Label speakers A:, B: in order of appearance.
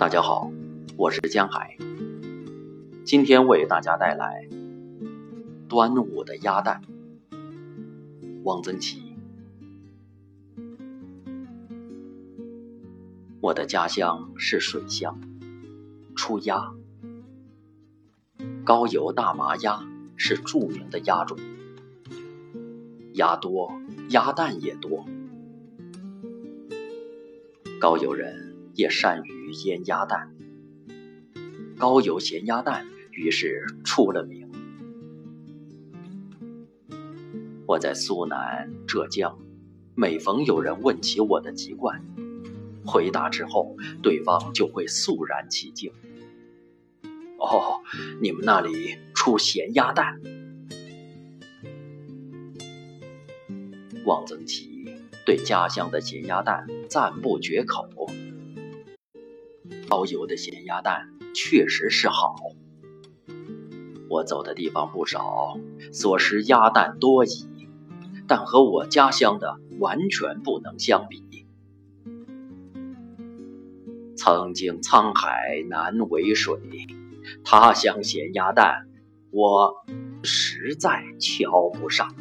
A: 大家好，我是江海，今天为大家带来端午的鸭蛋。汪曾祺，我的家乡是水乡，出鸭，高邮大麻鸭是著名的鸭种，鸭多，鸭蛋也多，高邮人。也善于腌鸭蛋，高邮咸鸭蛋于是出了名。我在苏南、浙江，每逢有人问起我的籍贯，回答之后，对方就会肃然起敬。哦，你们那里出咸鸭蛋？汪曾祺对家乡的咸鸭蛋赞不绝口。包邮的咸鸭蛋确实是好。我走的地方不少，所食鸭蛋多矣，但和我家乡的完全不能相比。曾经沧海难为水，他乡咸鸭蛋，我实在瞧不上。